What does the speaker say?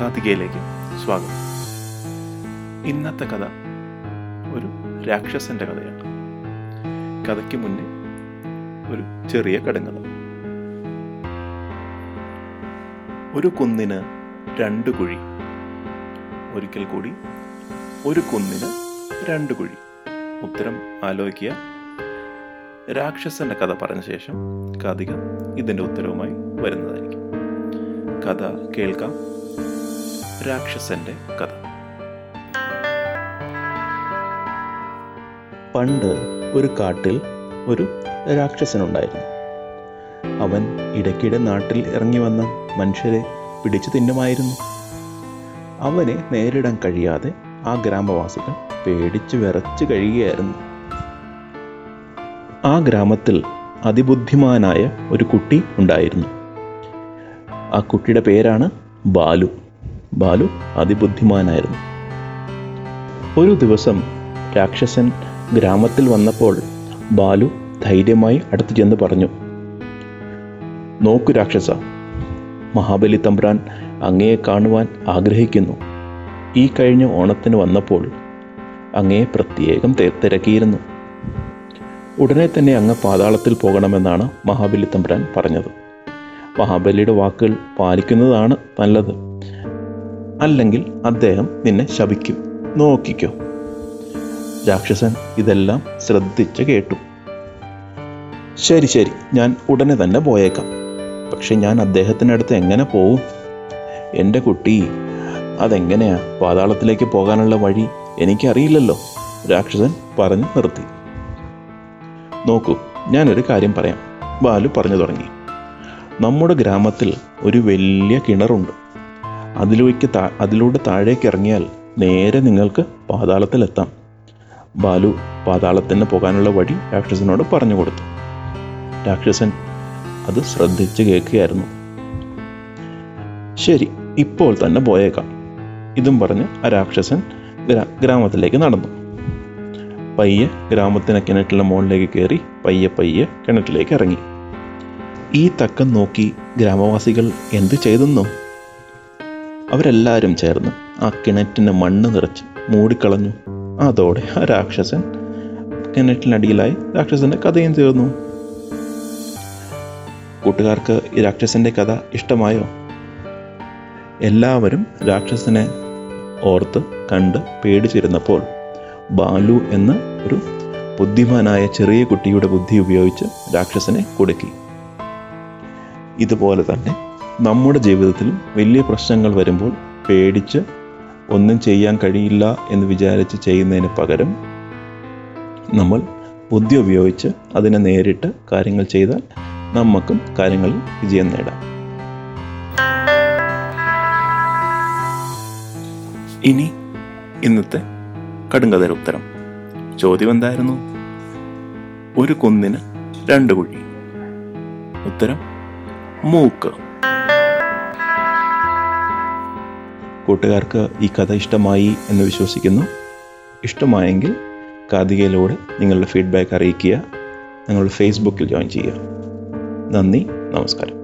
കാതികയിലേക്ക് സ്വാഗതം. ഇന്നത്തെ കഥ ഒരു രാക്ഷസന്റെ കഥയാണ്. കഥയ്ക്ക് മുന്നേ ഒരു ചെറിയ കടങ്കഥ. ഒരു കുന്നിന് രണ്ട് കുഴി. ഒരിക്കൽ കൂടി ഒരു കുന്നിന് രണ്ട് കുഴി. ഉത്തരം ആലോചിക്കുക. രാക്ഷസന്റെ കഥ പറഞ്ഞ ശേഷം കാതിക ഇതിന്റെ ഉത്തരവുമായി വരുന്നതായിരിക്കും. കഥ കേൾക്കാം. രാക്ഷസന്റെ കഥ. പണ്ട് ഒരു കാട്ടിൽ ഒരു രാക്ഷസനുണ്ടായിരുന്നു. അവൻ ഇടയ്ക്കിടെ നാട്ടിൽ ഇറങ്ങി വന്ന മനുഷ്യരെ പിടിച്ചു തിന്നുമായിരുന്നു. അവനെ നേരിടാൻ കഴിയാതെ ആ ഗ്രാമവാസികൾ പേടിച്ചു വിറച്ചു കഴിയുകയായിരുന്നു. ആ ഗ്രാമത്തിൽ അതിബുദ്ധിമാനായ ഒരു കുട്ടി ഉണ്ടായിരുന്നു. ആ കുട്ടിയുടെ പേരാണ് ബാലു. ബാലു അതിബുദ്ധിമാനായിരുന്നു. ഒരു ദിവസം രാക്ഷസൻ ഗ്രാമത്തിൽ വന്നപ്പോൾ ബാലു ധൈര്യമായി അടുത്തു ചെന്ന് പറഞ്ഞു നോക്കു രാക്ഷസ മഹാബലി തമ്പ്രാൻ അങ്ങയെ കാണുവാൻ ആഗ്രഹിക്കുന്നു. ഈ കഴിഞ്ഞ ഓണത്തിന് വന്നപ്പോൾ അങ്ങയെ പ്രത്യേകം തിരക്കിയിരുന്നു. ഉടനെ തന്നെ അങ്ങ് പാതാളത്തിൽ പോകണമെന്നാണ് മഹാബലി തമ്പ്രാൻ പറഞ്ഞത്. മഹാബലിയുടെ വാക്കുകൾ പാലിക്കുന്നതാണ് നല്ലത്. അല്ലെങ്കിൽ അദ്ദേഹം നിന്നെ ശപിക്കും. നോക്കിക്കോ. രാക്ഷസൻ ഇതെല്ലാം ശ്രദ്ധിച്ച് കേട്ടു. ശരി ശരി. ഞാൻ ഉടനെ തന്നെ പോയേക്കാം. പക്ഷെ ഞാൻ അദ്ദേഹത്തിനടുത്ത് എങ്ങനെ പോവും? എന്റെ കുട്ടി അതെങ്ങനെയാ? പാതാളത്തിലേക്ക് പോകാനുള്ള വഴി എനിക്കറിയില്ലല്ലോ. രാക്ഷസൻ പറഞ്ഞു നിർത്തി. നോക്കൂ ഞാനൊരു കാര്യം പറയാം. ബാലു പറഞ്ഞു തുടങ്ങി. നമ്മുടെ ഗ്രാമത്തിൽ ഒരു വലിയ കിണറുണ്ട്. അതിലേക്ക് താ അതിലൂടെ താഴേക്ക് ഇറങ്ങിയാൽ നേരെ നിങ്ങൾക്ക് പാതാളത്തിലെത്താം. ബാലു പാതാളത്തിന് പോകാനുള്ള വഴി രാക്ഷസനോട് പറഞ്ഞു കൊടുത്തു. രാക്ഷസൻ അത് ശ്രദ്ധിച്ച് കേൾക്കുകയായിരുന്നു. ശരി ഇപ്പോൾ തന്നെ പോയേക്കാം. ഇതും പറഞ്ഞ് ആ രാക്ഷസൻ ഗ്രാ ഗ്രാമത്തിലേക്ക് നടന്നു. പയ്യെ ഗ്രാമത്തിന് കിണറ്റിലെ മുകളിലേക്ക് കയറി പയ്യെ പയ്യെ കിണറ്റിലേക്ക് ഇറങ്ങി. ഈ തക്കം നോക്കി ഗ്രാമവാസികൾ എന്ത് ചെയ്തെന്നോ അവരെല്ലാവരും ചേർന്ന് ആ കിണറ്റിന് മണ്ണ് നിറച്ച് മൂടിക്കളഞ്ഞു. അതോടെ ആ രാക്ഷസൻ കിണറ്റിനടിയിലായി രാക്ഷസന്റെ കഥയും തീർന്നു. കൂട്ടുകാർക്ക് ഈ രാക്ഷസന്റെ കഥ ഇഷ്ടമായോ? എല്ലാവരും രാക്ഷസനെ ഓർത്ത് കണ്ട് പേടിച്ചിരുന്നപ്പോൾ ബാലു എന്ന ഒരു ബുദ്ധിമാനായ ചെറിയ കുട്ടിയുടെ ബുദ്ധി ഉപയോഗിച്ച് രാക്ഷസനെ കൊടുക്കി. ഇതുപോലെ തന്നെ നമ്മുടെ ജീവിതത്തിലും വലിയ പ്രശ്നങ്ങൾ വരുമ്പോൾ പേടിച്ച് ഒന്നും ചെയ്യാൻ കഴിയില്ല എന്ന് വിചാരിച്ച് ചെയ്യുന്നതിന് പകരം നമ്മൾ ബുദ്ധി ഉപയോഗിച്ച് അതിനെ നേരിട്ട് കാര്യങ്ങൾ ചെയ്താൽ നമുക്കും കാര്യങ്ങളിൽ വിജയം നേടാം. ഇനി ഇന്നത്തെ കടുങ്കഥ ഉത്തരം. ചോദ്യം എന്തായിരുന്നു? ഒരു കുന്നിന് രണ്ട് കുഴി. ഉത്തരം മൂക്ക്. കൂട്ടുകാർക്ക് ഈ കഥ ഇഷ്ടമായി എന്ന് വിശ്വസിക്കുന്നു. ഇഷ്ടമായെങ്കിൽ കാതികയിലൂടെ നിങ്ങളുടെ ഫീഡ്ബാക്ക് അറിയിക്കുക. ഞങ്ങളുടെ ഫേസ്ബുക്കിൽ ജോയിൻ ചെയ്യുക. നന്ദി നമസ്കാരം.